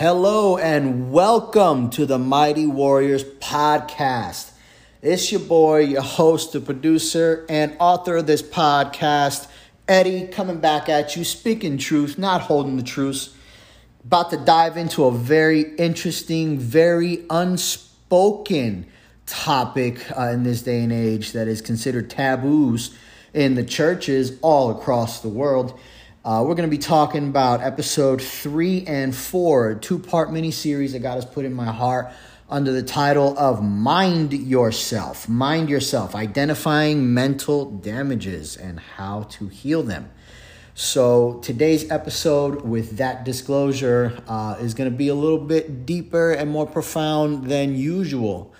Hello and welcome to the Mighty Warriors podcast. It's your boy, your host, the producer, and author of this podcast, Eddie, coming back at you, speaking truth, not holding the truth. About to dive into a very interesting, very unspoken topic uh, in this day and age that is considered taboos in the churches all across the world. Uh, we're going to be talking about episode three and four, two part mini series that God has put in my heart under the title of Mind Yourself. Mind Yourself, identifying mental damages and how to heal them. So, today's episode, with that disclosure, uh, is going to be a little bit deeper and more profound than usual.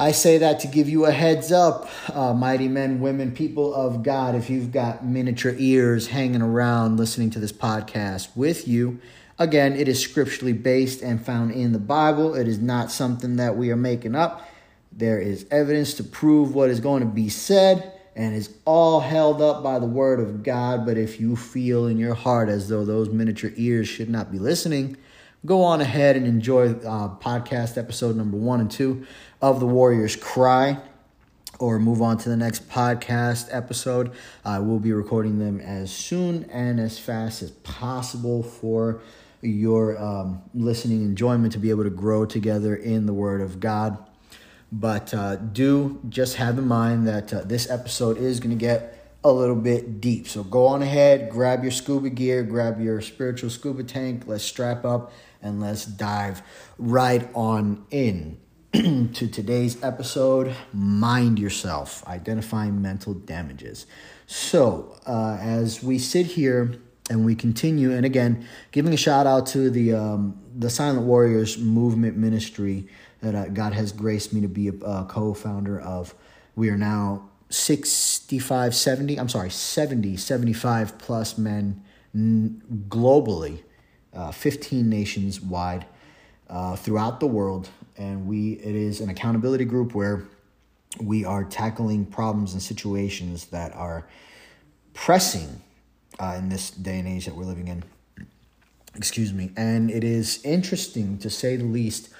I say that to give you a heads up, uh, mighty men, women, people of God. If you've got miniature ears hanging around listening to this podcast with you, again, it is scripturally based and found in the Bible. It is not something that we are making up. There is evidence to prove what is going to be said and is all held up by the word of God. But if you feel in your heart as though those miniature ears should not be listening, go on ahead and enjoy uh, podcast episode number one and two of The Warrior's Cry or move on to the next podcast episode. I will be recording them as soon and as fast as possible for your um, listening enjoyment to be able to grow together in the Word of God. But uh, do just have in mind that uh, this episode is going to get a little bit deep. So go on ahead, grab your scuba gear, grab your spiritual scuba tank. Let's strap up and let's dive right on in. to today's episode Mind Yourself Identifying Mental Damages. So, uh, as we sit here and we continue, and again, giving a shout out to the, um, the Silent Warriors movement ministry that uh, God has graced me to be a, a co founder of. We are now 65, 70, I'm sorry, 70, 75 plus men globally, uh, 15 nations wide uh, throughout the world and we it is an accountability group where we are tackling problems and situations that are pressing uh, in this day and age that we're living in. Excuse me. And it is interesting to say the least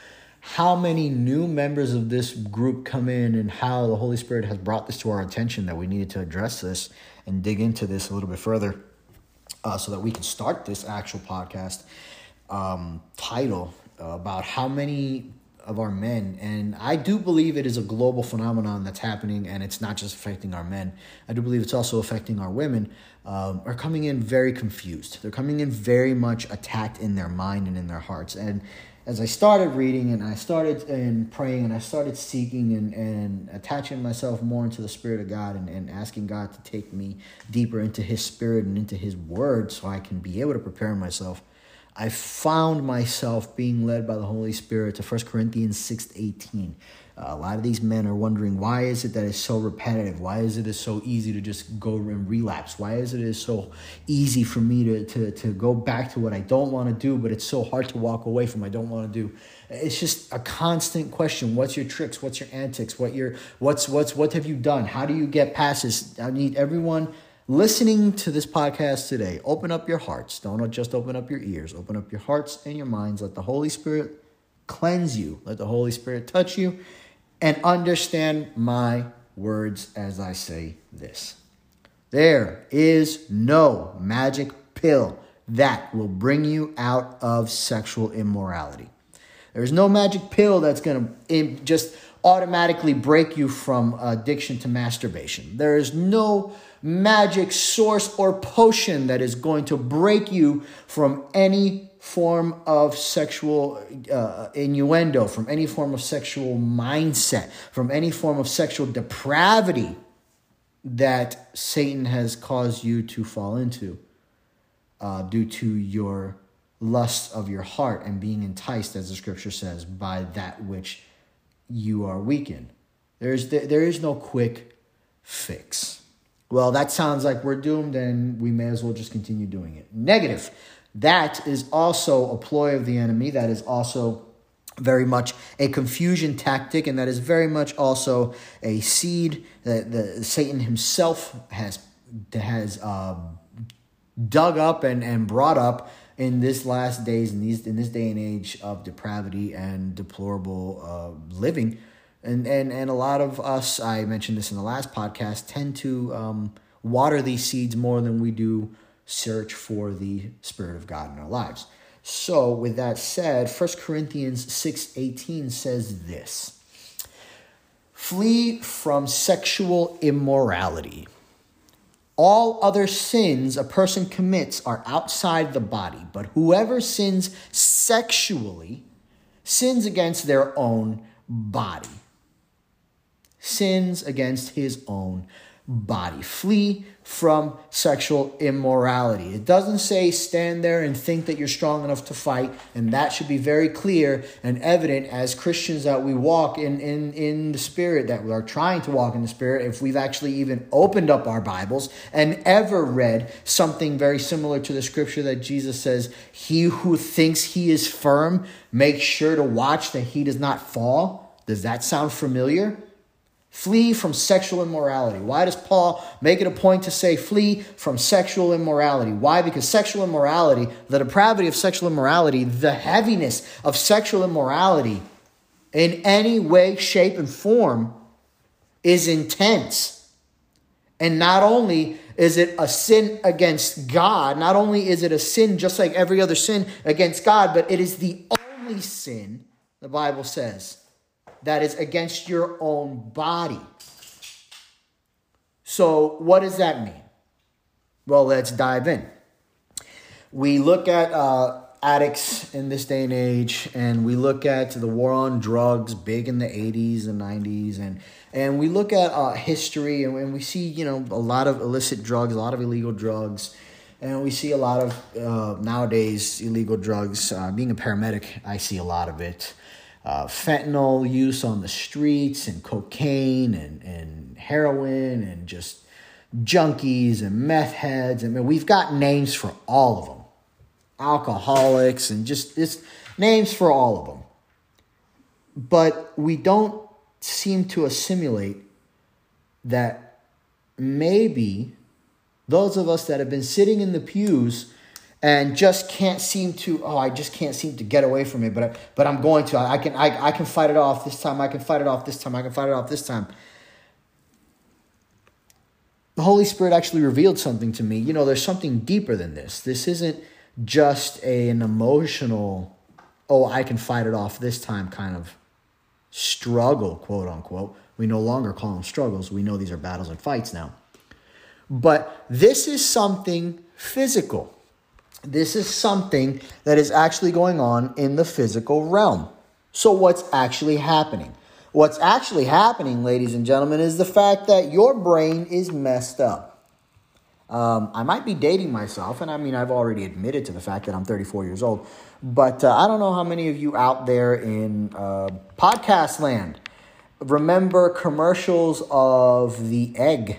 how many new members of this group come in and how the Holy Spirit has brought this to our attention that we needed to address this and dig into this a little bit further uh, so that we can start this actual podcast um, title uh, about how many of our men. And I do believe it is a global phenomenon that's happening, and it's not just affecting our men. I do believe it's also affecting our women. Um, are coming in very confused. They're coming in very much attacked in their mind and in their hearts. And as I started reading and I started and praying and I started seeking and, and attaching myself more into the Spirit of God and, and asking God to take me deeper into His Spirit and into His Word so I can be able to prepare myself I found myself being led by the Holy Spirit to 1 Corinthians 6 18. A lot of these men are wondering why is it that it's so repetitive? Why is it is so easy to just go and relapse? Why is it is so easy for me to, to, to go back to what I don't want to do, but it's so hard to walk away from I don't want to do? It's just a constant question. What's your tricks? What's your antics? What your what's what's what have you done? How do you get past this? I need everyone listening to this podcast today, open up your hearts. Don't just open up your ears. Open up your hearts and your minds. Let the Holy Spirit cleanse you. Let the Holy Spirit touch you and understand my words as I say this. There is no magic pill that will bring you out of sexual immorality. There's no magic pill that's going to just automatically break you from addiction to masturbation. There is no magic source or potion that is going to break you from any form of sexual uh, innuendo, from any form of sexual mindset, from any form of sexual depravity that Satan has caused you to fall into uh, due to your lust of your heart and being enticed, as the scripture says, by that which you are weakened. There's, there is no quick fix well, that sounds like we're doomed and we may as well just continue doing it. Negative. That is also a ploy of the enemy. That is also very much a confusion tactic, and that is very much also a seed that the, Satan himself has has uh, dug up and, and brought up in this last days in these in this day and age of depravity and deplorable uh, living and and and a lot of us i mentioned this in the last podcast tend to um, water these seeds more than we do search for the spirit of god in our lives so with that said 1 corinthians 6.18 says this flee from sexual immorality all other sins a person commits are outside the body, but whoever sins sexually sins against their own body. Sins against his own body. Flee from sexual immorality. It doesn't say stand there and think that you're strong enough to fight, and that should be very clear and evident as Christians that we walk in, in, in the Spirit, that we are trying to walk in the Spirit, if we've actually even opened up our Bibles and ever read something very similar to the scripture that Jesus says, He who thinks he is firm, make sure to watch that he does not fall. Does that sound familiar? Flee from sexual immorality. Why does Paul make it a point to say flee from sexual immorality? Why? Because sexual immorality, the depravity of sexual immorality, the heaviness of sexual immorality in any way, shape, and form is intense. And not only is it a sin against God, not only is it a sin just like every other sin against God, but it is the only sin, the Bible says that is against your own body. So, what does that mean? Well, let's dive in. We look at uh, addicts in this day and age, and we look at the war on drugs, big in the 80s and 90s, and and we look at uh, history, and, and we see you know a lot of illicit drugs, a lot of illegal drugs, and we see a lot of uh, nowadays illegal drugs. Uh, being a paramedic, I see a lot of it uh, fentanyl use on the streets and cocaine and, and heroin and just junkies and meth heads. I mean, we've got names for all of them alcoholics and just it's names for all of them. But we don't seem to assimilate that maybe those of us that have been sitting in the pews and just can't seem to oh i just can't seem to get away from it but I, but i'm going to. I can I, I can fight it off this time. I can fight it off this time. I can fight it off this time. The holy spirit actually revealed something to me. You know there's something deeper than this. This isn't just a, an emotional oh i can fight it off this time kind of struggle quote unquote. We no longer call them struggles. We know these are battles and fights now. But this is something physical this is something that is actually going on in the physical realm. So, what's actually happening? What's actually happening, ladies and gentlemen, is the fact that your brain is messed up. Um, I might be dating myself, and I mean, I've already admitted to the fact that I'm 34 years old, but uh, I don't know how many of you out there in uh, podcast land remember commercials of the egg.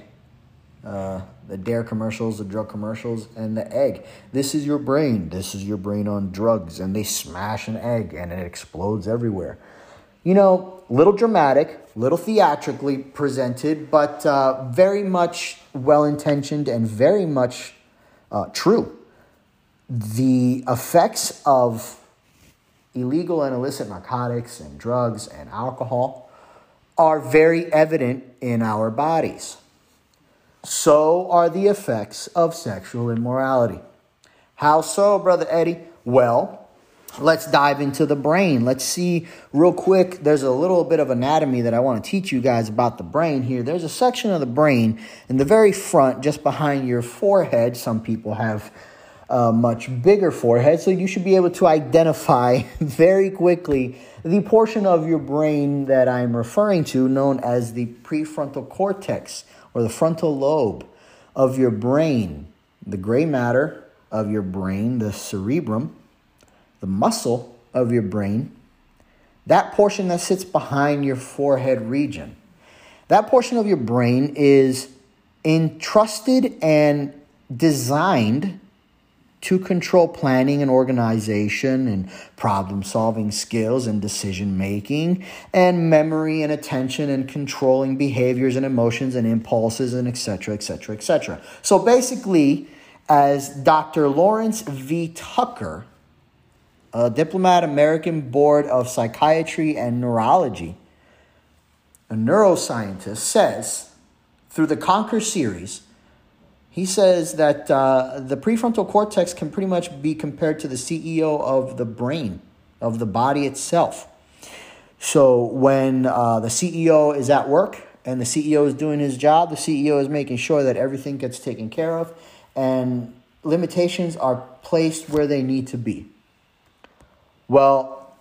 Uh, the dare commercials, the drug commercials, and the egg. This is your brain. This is your brain on drugs. And they smash an egg and it explodes everywhere. You know, little dramatic, little theatrically presented, but uh, very much well intentioned and very much uh, true. The effects of illegal and illicit narcotics and drugs and alcohol are very evident in our bodies so are the effects of sexual immorality. How so, Brother Eddie? Well, let's dive into the brain. Let's see real quick. There's a little bit of anatomy that I want to teach you guys about the brain here. There's a section of the brain in the very front, just behind your forehead. Some people have a much bigger forehead, so you should be able to identify very quickly the portion of your brain that I'm referring to, known as the prefrontal cortex or the frontal lobe of your brain, the gray matter of your brain, the cerebrum, the muscle of your brain, that portion that sits behind your forehead region. That portion of your brain is entrusted and designed to control planning and organization and problem solving skills and decision making and memory and attention and controlling behaviors and emotions and impulses and etc etc etc so basically as Dr. Lawrence V. Tucker, a diplomat, American Board of Psychiatry and Neurology, a neuroscientist, says through the Conquer series, he says that uh, the prefrontal cortex can pretty much be compared to the CEO of the brain, of the body itself. So when uh, the CEO is at work and the CEO is doing his job, the CEO is making sure that everything gets taken care of and limitations are placed where they need to be. Well,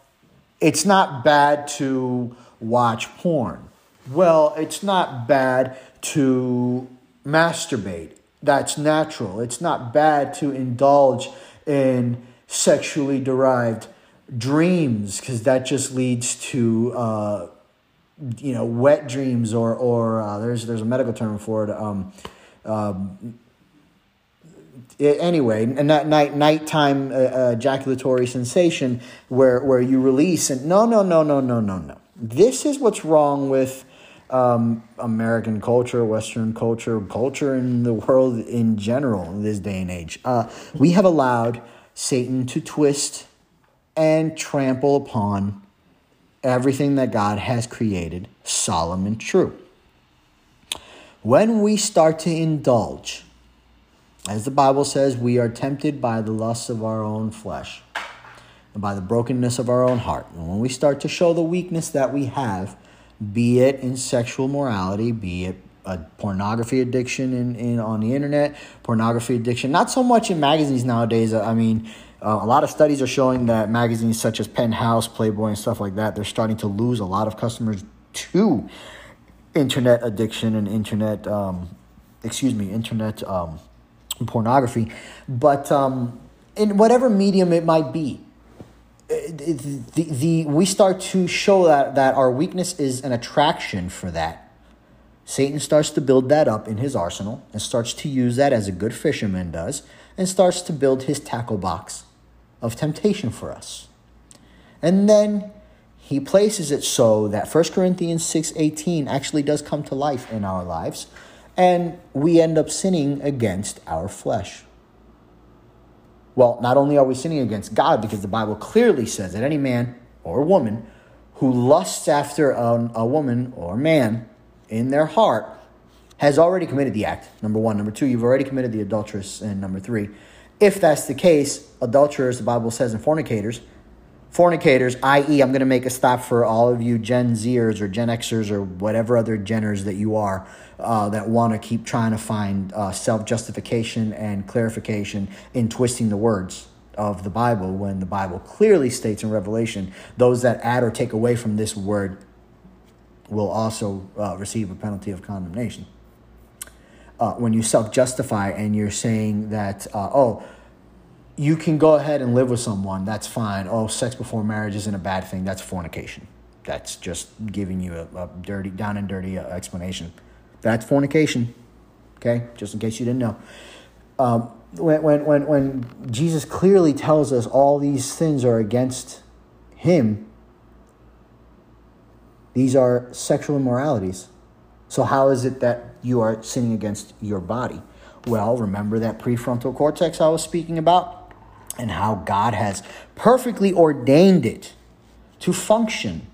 it's not bad to watch porn. Well, it's not bad to masturbate. That's natural. It's not bad to indulge in sexually derived dreams because that just leads to uh, you know wet dreams or or uh, there's there's a medical term for it. Um, um, it, anyway, night night nighttime uh, ejaculatory sensation where where you release and no no no no no no no. This is what's wrong with um, American culture, Western culture, culture in the world in general in this day and age. Uh, we have allowed Satan to twist and trample upon everything that God has created, solemn and true. When we start to indulge, as the Bible says, we are tempted by the lusts of our own flesh and by the brokenness of our own heart. And when we start to show the weakness that we have, be it in sexual morality, be it a pornography addiction in, in on the internet, pornography addiction, not so much in magazines nowadays. I mean, uh, a lot of studies are showing that magazines such as Penthouse, Playboy, and stuff like that, they're starting to lose a lot of customers to internet addiction and internet, um, excuse me, internet um, pornography. But um, in whatever medium it might be, the, the, the, we start to show that, that our weakness is an attraction for that. Satan starts to build that up in his arsenal and starts to use that as a good fisherman does and starts to build his tackle box of temptation for us. And then he places it so that 1 Corinthians 6:18 actually does come to life in our lives and we end up sinning against our flesh. Well, not only are we sinning against God because the Bible clearly says that any man or woman who lusts after a, a woman or man in their heart has already committed the act. Number 1, number 2, you've already committed the adulteress and number 3, if that's the case, adulterers, the Bible says, and fornicators, fornicators, i.e., I'm going to make a stop for all of you Gen Zers or Gen Xers or whatever other Geners that you are uh, that want to keep trying to find uh, self justification and clarification in twisting the words of the Bible when the Bible clearly states in Revelation those that add or take away from this word will also uh, receive a penalty of condemnation uh, when you self justify and you're saying that, uh, oh, you can go ahead and live with someone, that's fine. Oh, sex before marriage isn't a bad thing, that's fornication. That's just giving you a, a dirty, down and dirty uh, explanation. That's fornication, okay? Just in case you didn't know. Um, when, when, when, when Jesus clearly tells us all these things are against him, these are sexual immoralities. So, how is it that you are sinning against your body. Well, remember that prefrontal cortex I was speaking about and how God has perfectly ordained it to function,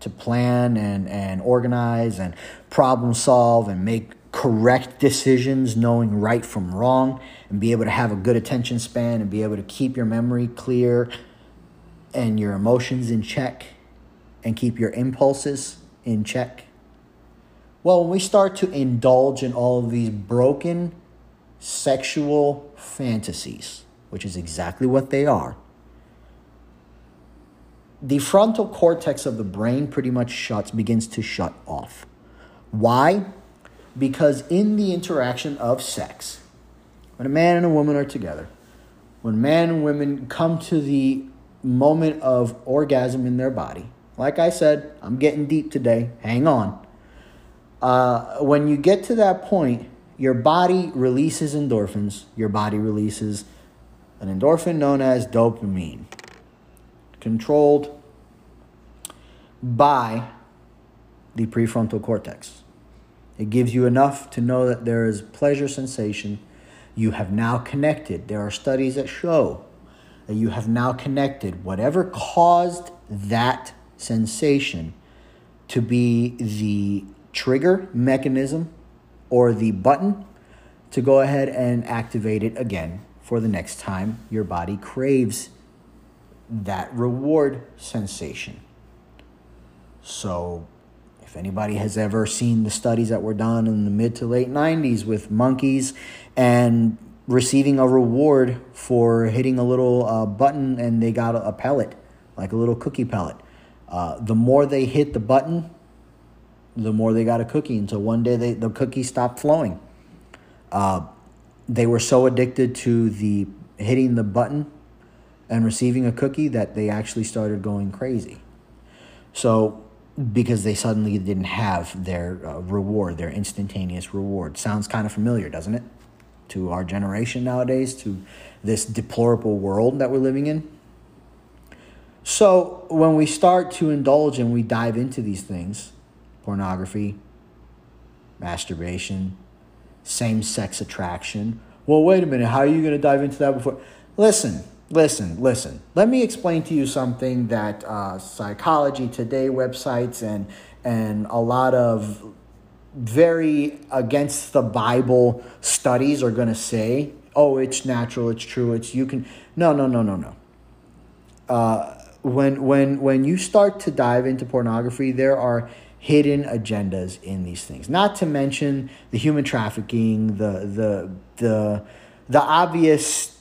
to plan and, and organize and problem solve and make correct decisions, knowing right from wrong, and be able to have a good attention span and be able to keep your memory clear and your emotions in check and keep your impulses in check. Well, when we start to indulge in all of these broken sexual fantasies, which is exactly what they are, the frontal cortex of the brain pretty much shuts, begins to shut off. Why? Because in the interaction of sex, when a man and a woman are together, when man and women come to the moment of orgasm in their body, like I said, I'm getting deep today, hang on uh, when you get to that point, your body releases endorphins. Your body releases an endorphin known as dopamine, controlled by the prefrontal cortex. It gives you enough to know that there is pleasure sensation You have now connected. There are studies that show that you have now connected whatever caused that sensation to be the trigger mechanism or the button to go ahead and activate it again for the next time your body craves that reward sensation. So, if anybody has ever seen the studies that were done in the mid to late 90s with monkeys and receiving a reward for hitting a little uh, button and they got a, pellet, like a little cookie pellet. Uh, the more they hit the button, the more they got a cookie until one day they, the cookie stopped flowing. Uh, they were so addicted to the hitting the button and receiving a cookie that they actually started going crazy. So, because they suddenly didn't have their uh, reward, their instantaneous reward. Sounds kind of familiar, doesn't it? To our generation nowadays, to this deplorable world that we're living in. So, when we start to indulge and we dive into these things pornography, masturbation, same sex attraction. Well, wait a minute. How are you going to dive into that before? Listen, listen, listen. Let me explain to you something that uh, Psychology Today websites and and a lot of very against the Bible studies are going to say. Oh, it's natural. It's true. It's you can. No, no, no, no, no. Uh, when when when you start to dive into pornography, there are hidden agendas in these things. Not to mention the human trafficking, the the the the obvious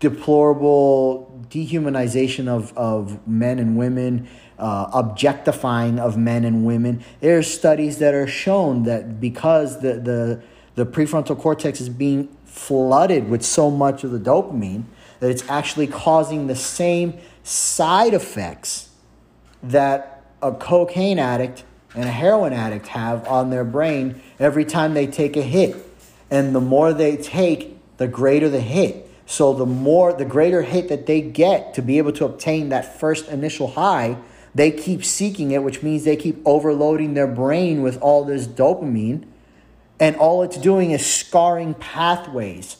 deplorable dehumanization of, of men and women, uh, objectifying of men and women. There's studies that are shown that because the, the, the prefrontal cortex is being flooded with so much of the dopamine, that it's actually causing the same side effects that a cocaine addict and a heroin addict have on their brain every time they take a hit. And the more they take, the greater the hit. So the more the greater hit that they get to be able to obtain that first initial high, they keep seeking it, which means they keep overloading their brain with all this dopamine. And all it's doing is scarring pathways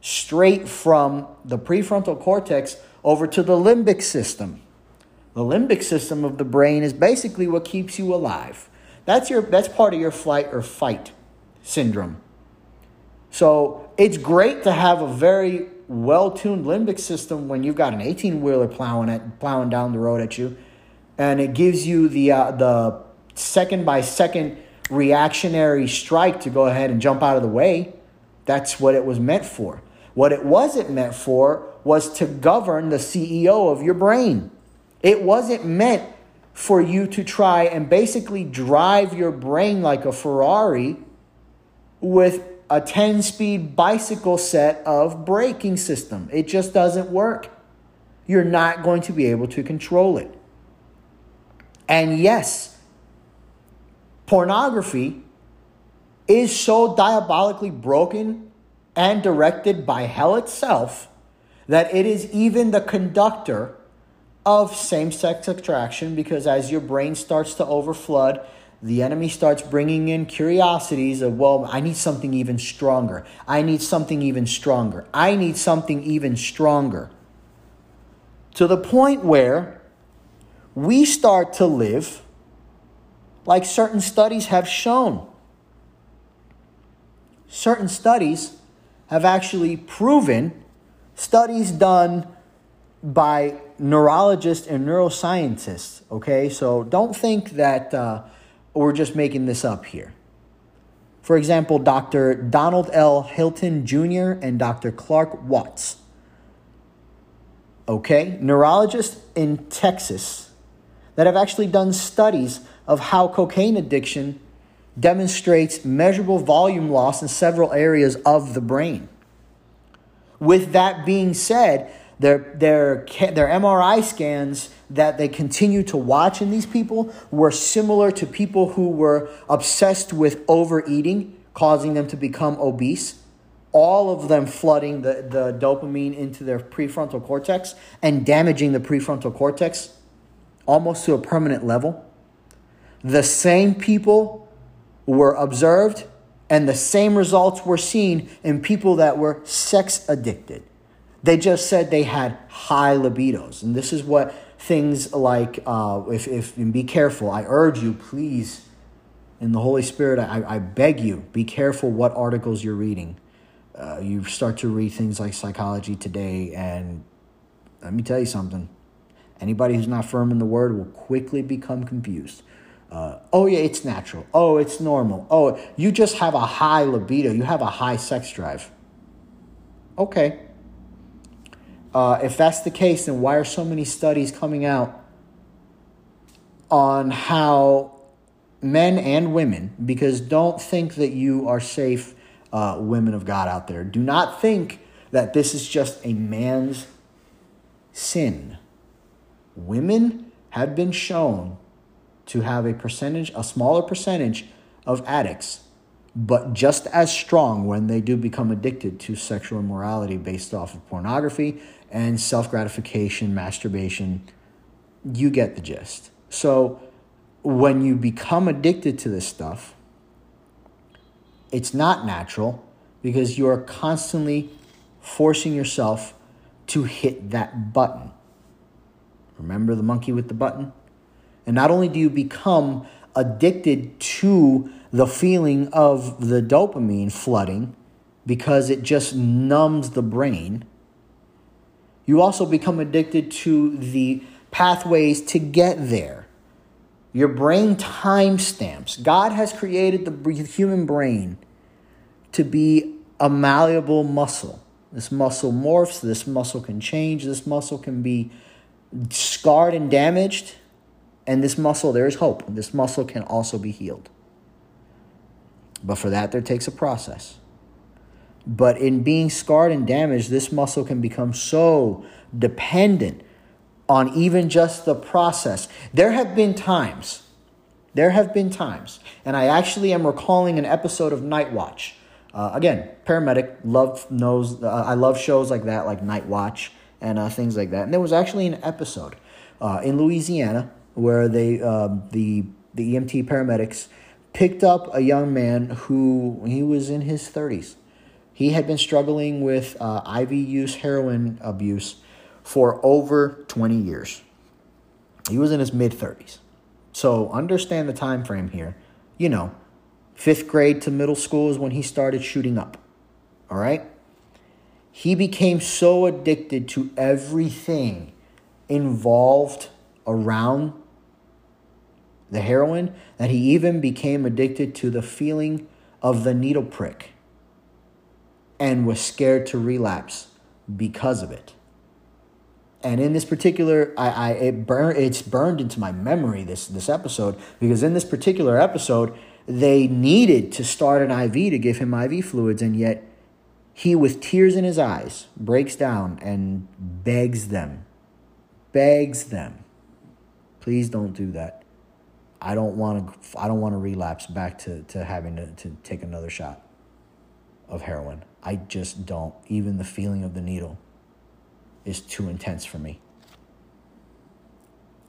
straight from the prefrontal cortex over to the limbic system. The limbic system of the brain is basically what keeps you alive. That's your that's part of your flight or fight syndrome. So it's great to have a very well-tuned limbic system when you've got an 18-wheeler plowing at plowing down the road at you, and it gives you the uh, the second by second reactionary strike to go ahead and jump out of the way. That's what it was meant for. What it wasn't meant for was to govern the CEO of your brain. It wasn't meant for you to try and basically drive your brain like a Ferrari with a 10 speed bicycle set of braking system. It just doesn't work. You're not going to be able to control it. And yes, pornography is so diabolically broken and directed by hell itself that it is even the conductor of same sex attraction because as your brain starts to overflood, the enemy starts bringing in curiosities of, well, I need something even stronger. I need something even stronger. I need something even stronger. To the point where we start to live like certain studies have shown. Certain studies have actually proven, studies done by neurologists and neuroscientists, okay? So don't think that uh, we're just making this up here. For example, Dr. Donald L. Hilton Jr. and Dr. Clark Watts, okay? Neurologists in Texas that have actually done studies of how cocaine addiction demonstrates measurable volume loss in several areas of the brain. With that being said, their, their, their MRI scans that they continue to watch in these people were similar to people who were obsessed with overeating, causing them to become obese. All of them flooding the, the dopamine into their prefrontal cortex and damaging the prefrontal cortex almost to a permanent level. The same people were observed And the same results were seen in people that were sex addicted. They just said they had high libidos. And this is what things like, uh, if, if, and be careful, I urge you, please, in the Holy Spirit, I, I beg you, be careful what articles you're reading. Uh, you start to read things like Psychology Today, and let me tell you something. Anybody who's not firm in the word will quickly become confused. Uh, oh, yeah, it's natural. Oh, it's normal. Oh, you just have a high libido. You have a high sex drive. Okay. Uh, if that's the case, then why are so many studies coming out on how men and women, because don't think that you are safe, uh, women of God out there, do not think that this is just a man's sin. Women have been shown to have a percentage, a smaller percentage of addicts, but just as strong when they do become addicted to sexual immorality based off of pornography and self gratification, masturbation. You get the gist. So, when you become addicted to this stuff, it's not natural because you're constantly forcing yourself to hit that button. Remember the monkey with the button? And not only do you become addicted to the feeling of the dopamine flooding because it just numbs the brain, you also become addicted to the pathways to get there. Your brain timestamps. God has created the human brain to be a malleable muscle. This muscle morphs, this muscle can change, this muscle can be scarred and damaged and this muscle, there is hope. This muscle can also be healed. But for that, there takes a process. But in being scarred and damaged, this muscle can become so dependent on even just the process. There have been times, there have been times, and I actually am recalling an episode of Night Watch. Uh, again, paramedic, love knows, uh, I love shows like that, like Night Watch and uh, things like that. And there was actually an episode uh, in Louisiana where they um, the the EMT paramedics picked up a young man who he was in his 30s. He had been struggling with uh, IV use heroin abuse for over 20 years. He was in his mid 30s. So understand the time frame here. You know, 5th grade to middle school is when he started shooting up. All right? He became so addicted to everything involved around the heroin, that he even became addicted to the feeling of the needle prick and was scared to relapse because of it. And in this particular, I, I it burn, it's burned into my memory this this episode because in this particular episode, they needed to start an IV to give him IV fluids, and yet he, with tears in his eyes, breaks down and begs them, begs them, please don't do that. I don't want to I don't want to relapse back to, to having to, to take another shot of heroin. I just don't. Even the feeling of the needle is too intense for me.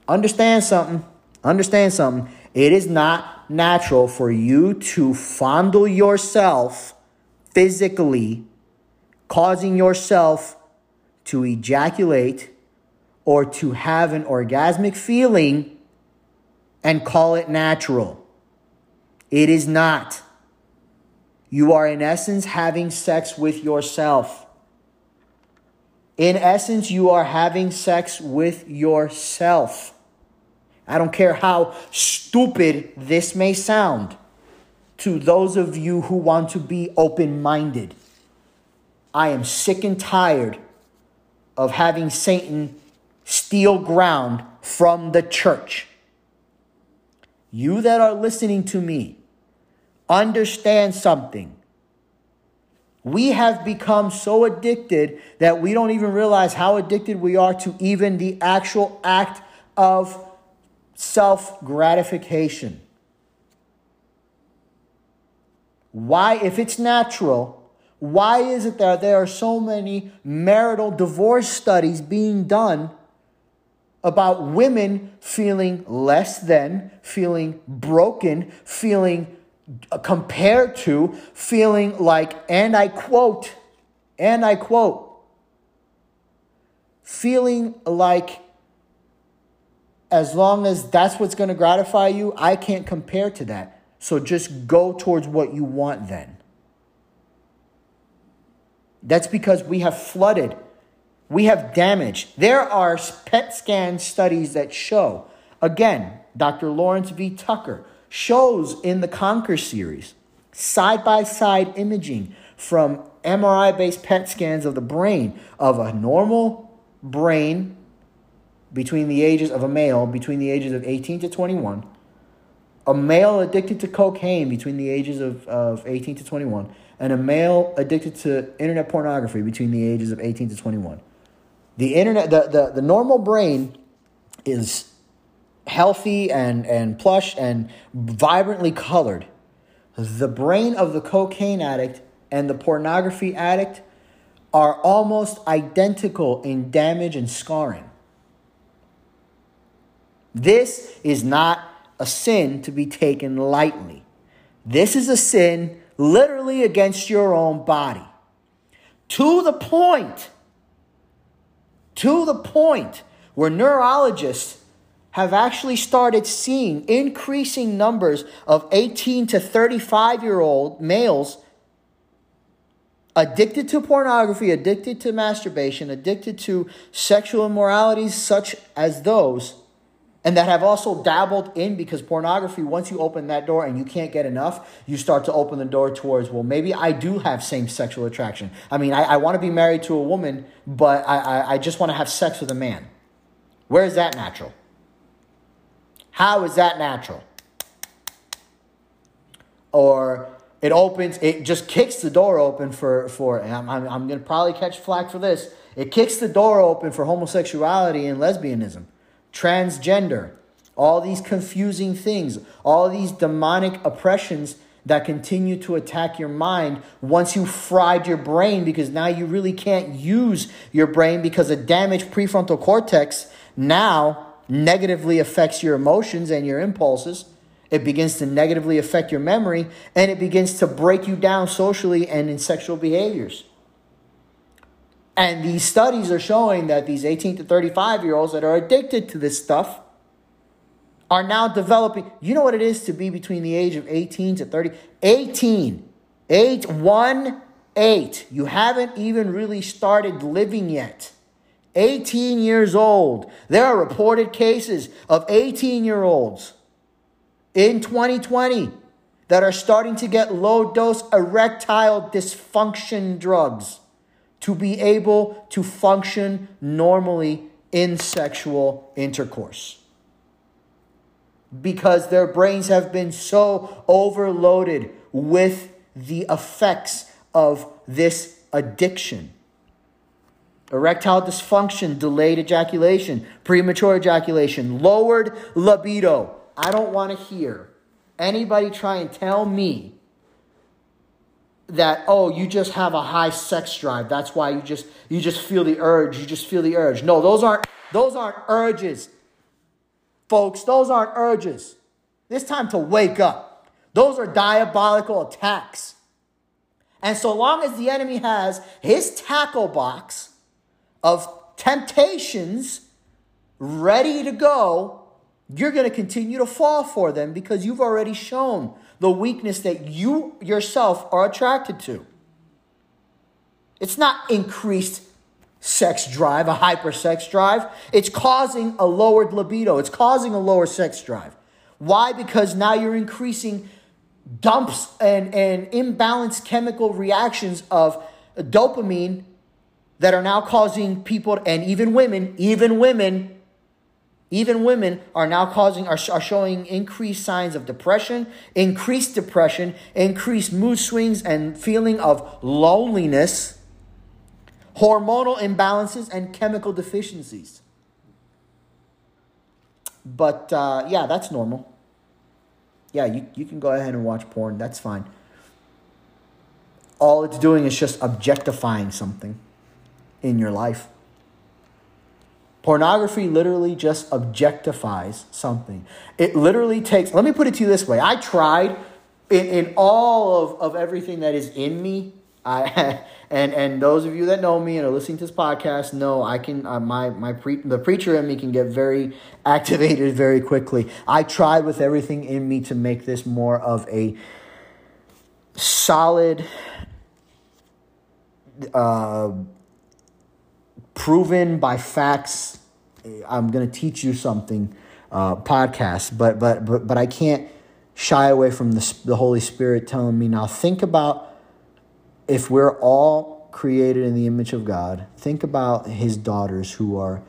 Understand something. Understand something. It is not natural for you to fondle yourself physically, causing yourself to ejaculate or to have an orgasmic feeling and call it natural. It is not. You are, in essence, having sex with yourself. In essence, you are having sex with yourself. I don't care how stupid this may sound to those of you who want to be open minded. I am sick and tired of having Satan steal ground from the church you that are listening to me, understand something. We have become so addicted that we don't even realize how addicted we are to even the actual act of self gratification. Why, if it's natural, why is it that there are so many marital divorce studies being done about women feeling less than, feeling broken, feeling uh, compared to feeling like, and I quote, and I quote, feeling like as long as that's what's going to gratify you, I can't compare to that. So just go towards what you want then. That's because we have flooded, we have damage. There are PET scan studies that show, again, Dr. Lawrence V. Tucker shows in the Conquer series side by side imaging from MRI based PET scans of the brain of a normal brain between the ages of a male between the ages of 18 to 21, a male addicted to cocaine between the ages of, of 18 to 21, and a male addicted to internet pornography between the ages of 18 to 21. The internet the, the, the normal brain is healthy and, and plush and vibrantly colored. The brain of the cocaine addict and the pornography addict are almost identical in damage and scarring. This is not a sin to be taken lightly. This is a sin literally against your own body. To the point, to the point where neurologists have actually started seeing increasing numbers of 18 to 35 year old males addicted to pornography, addicted to masturbation, addicted to sexual immoralities such as those, and that have also dabbled in because pornography, once you open that door and you can't get enough, you start to open the door towards, well, maybe I do have same sexual attraction. I mean, I, I want to be married to a woman, but I, I, I just want to have sex with a man. Where is that natural? How is that natural? Or it opens, it just kicks the door open for, for I'm, I'm, I'm going to probably catch flack for this. It kicks the door open for homosexuality and lesbianism, transgender, all these confusing things, all these demonic oppressions that continue to attack your mind once you fried your brain because now you really can't use your brain because a damaged prefrontal cortex now negatively affects your emotions and your impulses. It begins to negatively affect your memory and it begins to break you down socially and in sexual behaviors. And these studies are showing that these 18 to 35 year olds that are addicted to this stuff are now developing. You know what it is to be between the age of 18 to 30? 18. 8, 1, 8. You haven't even really started living yet. 18 years old. There are reported cases of 18 year olds in 2020 that are starting to get low dose erectile dysfunction drugs to be able to function normally in sexual intercourse. Because their brains have been so overloaded with the effects of this addiction erectile dysfunction, delayed ejaculation, premature ejaculation, lowered libido. I don't want to hear anybody try and tell me that oh you just have a high sex drive. That's why you just you just feel the urge. You just feel the urge. No those aren't those aren't urges folks. Those aren't urges. It's time to wake up. Those are diabolical attacks. And so long as the enemy has his tackle box of temptations ready to go, you're going to continue to fall for them because you've already shown the weakness that you yourself are attracted to. It's not increased sex drive, a hyper sex drive. It's causing a lowered libido. It's causing a lower sex drive. Why? Because now you're increasing dumps and, and imbalanced chemical reactions of dopamine that are now causing people and even women, even women, even women are now causing are, are showing increased signs of depression, increased depression, increased mood swings and feeling of loneliness, hormonal imbalances and chemical deficiencies. But uh, yeah, that's normal. Yeah, you, you can go ahead and watch porn. That's fine. All it's doing is just objectifying something in your life. Pornography literally just objectifies something. It literally takes, let me put it to you this way. I tried in, in all of, of everything that is in me, I and and those of you that know me and are listening to this podcast know I can uh, my my pre, the preacher in me can get very activated very quickly. I tried with everything in me to make this more of a solid, uh, proven by facts. I'm gonna teach you something uh, podcast, but but but but I can't shy away from the the Holy Spirit telling me now. Think about if we're all created in the image of God, think about his daughters who are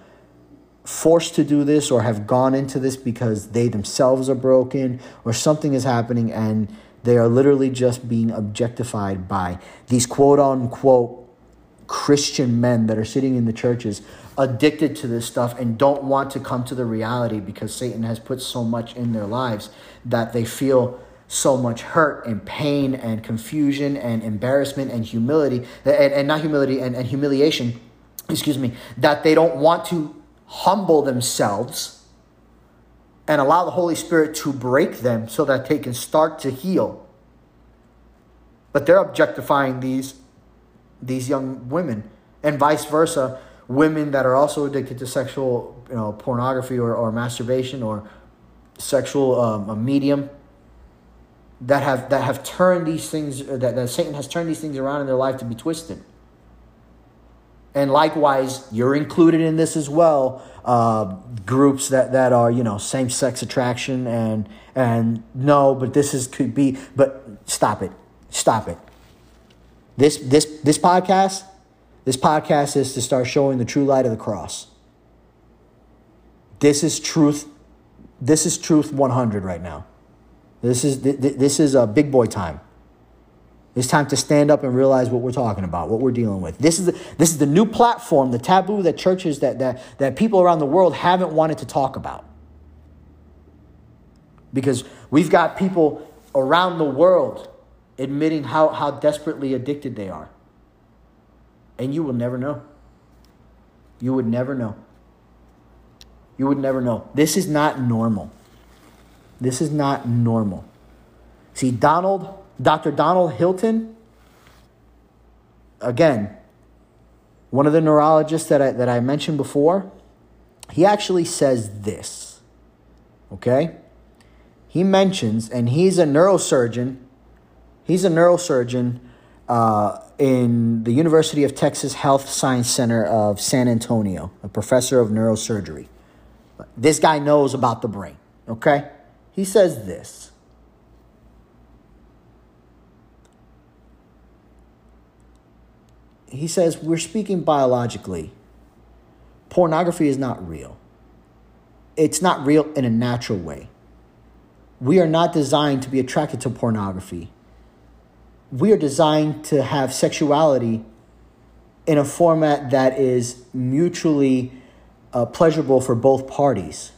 forced to do this or have gone into this because they themselves are broken or something is happening and they are literally just being objectified by these quote unquote Christian men that are sitting in the churches addicted to this stuff and don't want to come to the reality because Satan has put so much in their lives that they feel so much hurt and pain and confusion and embarrassment and humility and, and not humility and, and humiliation excuse me that they don't want to humble themselves and allow the holy spirit to break them so that they can start to heal. But they're objectifying these these young women and vice versa women that are also addicted to sexual you know pornography or, or masturbation or sexual um, medium that have that have turned these things that, that Satan has turned these things around in their life to be twisted. And likewise, you're included in this as well. Uh, groups that, that are you know same sex attraction and and no, but this is could be. But stop it, stop it. This this this podcast, this podcast is to start showing the true light of the cross. This is truth. This is truth 100 right now. This is, this is a big boy time. It's time to stand up and realize what we're talking about, what we're dealing with. This is the, this is the new platform, the taboo that churches, that, that, that people around the world haven't wanted to talk about. Because we've got people around the world admitting how, how desperately addicted they are. And you will never know. You would never know. You would never know. This is not normal. This is not normal. See, Donald, Dr. Donald Hilton, again, one of the neurologists that I, that I mentioned before, he actually says this. Okay? He mentions, and he's a neurosurgeon, he's a neurosurgeon uh, in the University of Texas Health Science Center of San Antonio, a professor of neurosurgery. This guy knows about the brain, okay? He says this He says, We're speaking biologically. Pornography is not real. It's not real in a natural way. We are not designed to be attracted to pornography. We are designed to have sexuality in a format that is mutually uh, pleasurable for both parties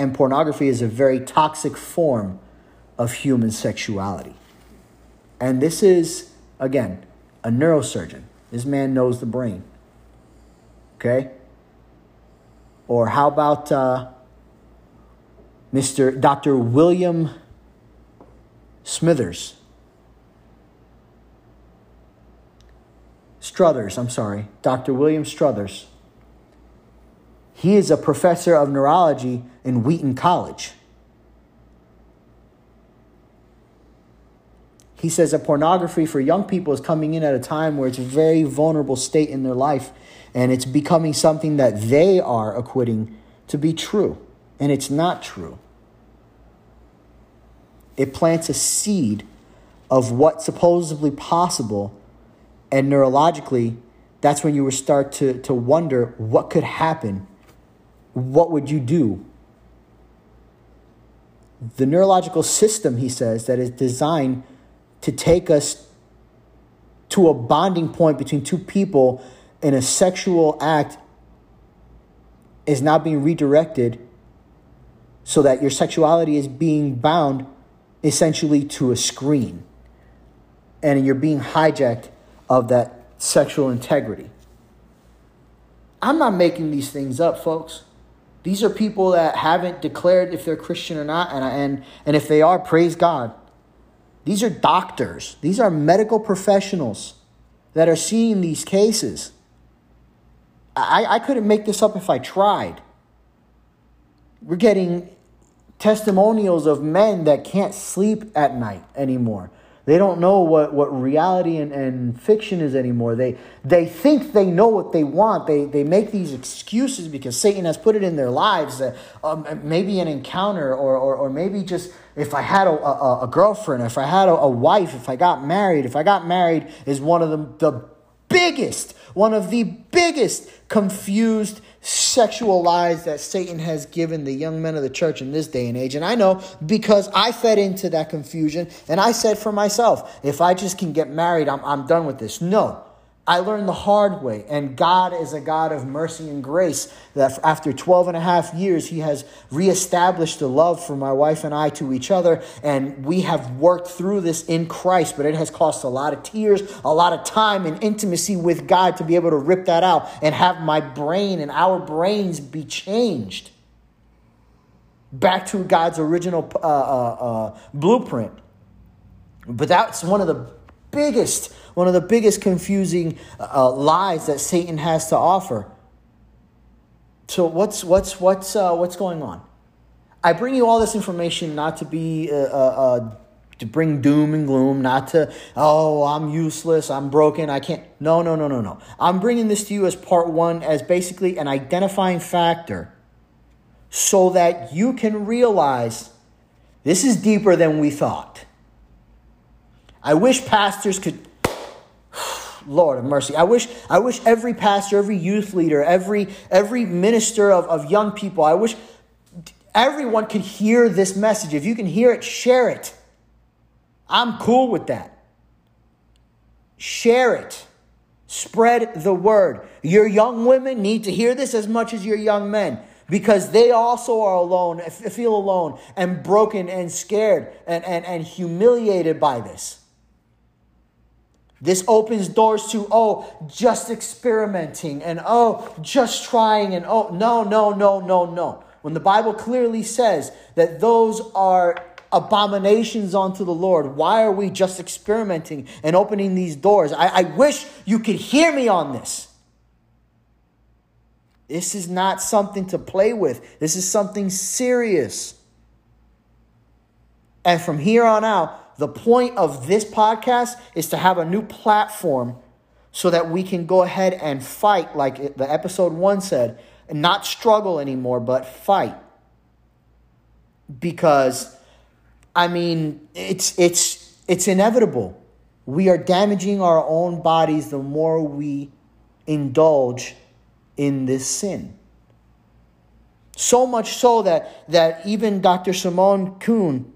and pornography is a very toxic form of human sexuality. And this is, again, a neurosurgeon. This man knows the brain. Okay? Or how about uh, Mr. Dr. William Smithers? Struthers, I'm sorry. Dr. William Struthers. He is a professor of neurology in Wheaton College. He says that pornography for young people is coming in at a time where it's a very vulnerable state in their life and it's becoming something that they are acquitting to be true. And it's not true. It plants a seed of what's supposedly possible, and neurologically, that's when you would start to, to wonder what could happen what would you do? The neurological system, he says, that is designed to take us to a bonding point between two people in a sexual act is now being redirected so that your sexuality is being bound essentially to a screen and you're being hijacked of that sexual integrity. I'm not making these things up, folks. These are people that haven't declared if they're Christian or not, and and and if they are, praise God. These are doctors, these are medical professionals that are seeing these cases. I, I couldn't make this up if I tried. We're getting testimonials of men that can't sleep at night anymore. They don't know what, what reality and, and fiction is anymore. They, they think they know what they want. They, they make these excuses because Satan has put it in their lives that um, maybe an encounter or, or, or maybe just if I had a, a, a girlfriend, if I had a, a wife, if I got married. If I got married is one of the, the biggest, one of the biggest confused sexual lies that Satan has given the young men of the church in this day and age. And I know because I fed into that confusion and I said for myself, if I just can get married, I'm, I'm done with this. No. I learned the hard way. And God is a God of mercy and grace that after 12 and a half years, He has reestablished the love for my wife and I to each other. And we have worked through this in Christ, but it has cost a lot of tears, a lot of time and intimacy with God to be able to rip that out and have my brain and our brains be changed back to God's original uh, uh, uh, blueprint. But that's one of the biggest one of the biggest confusing uh, lies that Satan has to offer. So what's what's what's uh, what's going on? I bring you all this information not to be uh, uh, uh, to bring doom and gloom, not to oh I'm useless, I'm broken, I can't. No, no, no, no, no. I'm bringing this to you as part one, as basically an identifying factor, so that you can realize this is deeper than we thought. I wish pastors could Lord of mercy. I wish, I wish every pastor, every youth leader, every, every minister of, of young people, I wish everyone could hear this message. If you can hear it, share it. I'm cool with that. Share it. Spread the word. Your young women need to hear this as much as your young men because they also are alone, feel alone and broken and scared and, and, and humiliated by this. This opens doors to, oh, just experimenting and oh, just trying and oh, no, no, no, no, no. When the Bible clearly says that those are abominations unto the Lord, why are we just experimenting and opening these doors? I, I wish you could hear me on this. This is not something to play with, this is something serious. And from here on out, the point of this podcast is to have a new platform so that we can go ahead and fight, like the episode one said, and not struggle anymore, but fight. Because, I mean, it's it's it's inevitable. We are damaging our own bodies the more we indulge in this sin. So much so that that even Dr. Simone Kuhn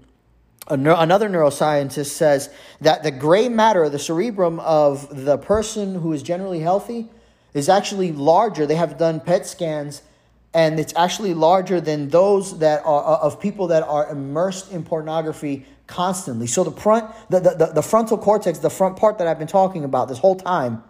another neuroscientist says that the gray matter, the cerebrum of the person who is generally healthy, is actually larger. They have done PET scans, and it's actually larger than those that are uh, of people that are immersed in pornography constantly. So the front, the, the, the frontal cortex, the front part that I've been talking about this whole time,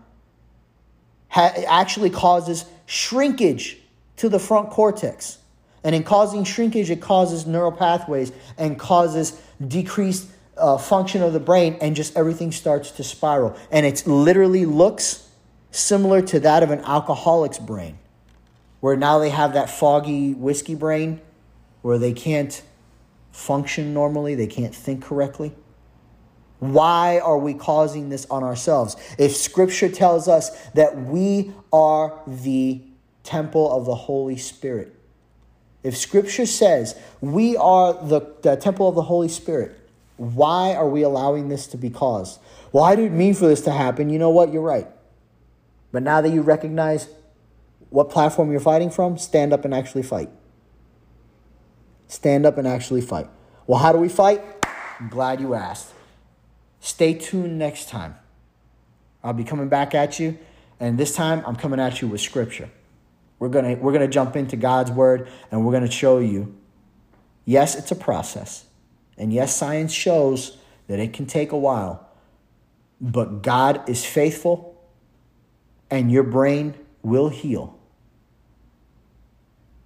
ha- actually causes shrinkage to the front cortex. And in causing shrinkage, it causes neural pathways and causes decreased uh, function of the brain, and just everything starts to spiral. And it literally looks similar to that of an alcoholic's brain, where now they have that foggy whiskey brain where they can't function normally, they can't think correctly. Why are we causing this on ourselves? If scripture tells us that we are the temple of the Holy Spirit, if Scripture says we are the, the temple of the Holy Spirit, why are we allowing this to be caused? Well, I didn't mean for this to happen. You know what? You're right. But now that you recognize what platform you're fighting from, stand up and actually fight. Stand up and actually fight. Well, how do we fight? I'm glad you asked. Stay tuned next time. I'll be coming back at you, and this time I'm coming at you with scripture. We're going to we're going to jump into God's word and we're going to show you yes, it's a process. And yes, science shows that it can take a while. But God is faithful and your brain will heal.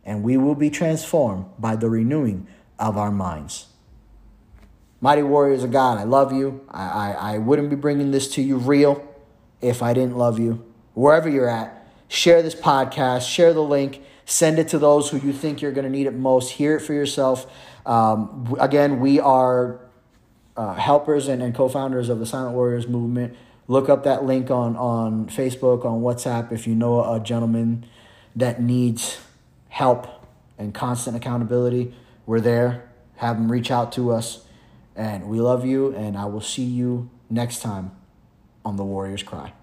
And we will be transformed by the renewing of our minds. Mighty Warriors of God, I love you. I, I, I wouldn't be bringing this to you real if I didn't love you. Wherever you're at, share this podcast, share the link, send it to those who you think you're going to need it most. Hear it for yourself. Um, again, we are uh, helpers and, and co founders of the Silent Warriors movement. Look up that link on, on Facebook, on WhatsApp, if you know a gentleman that needs help and constant accountability. We're there. Have them reach out to us. And we love you, and I will see you next time on The Warriors Cry.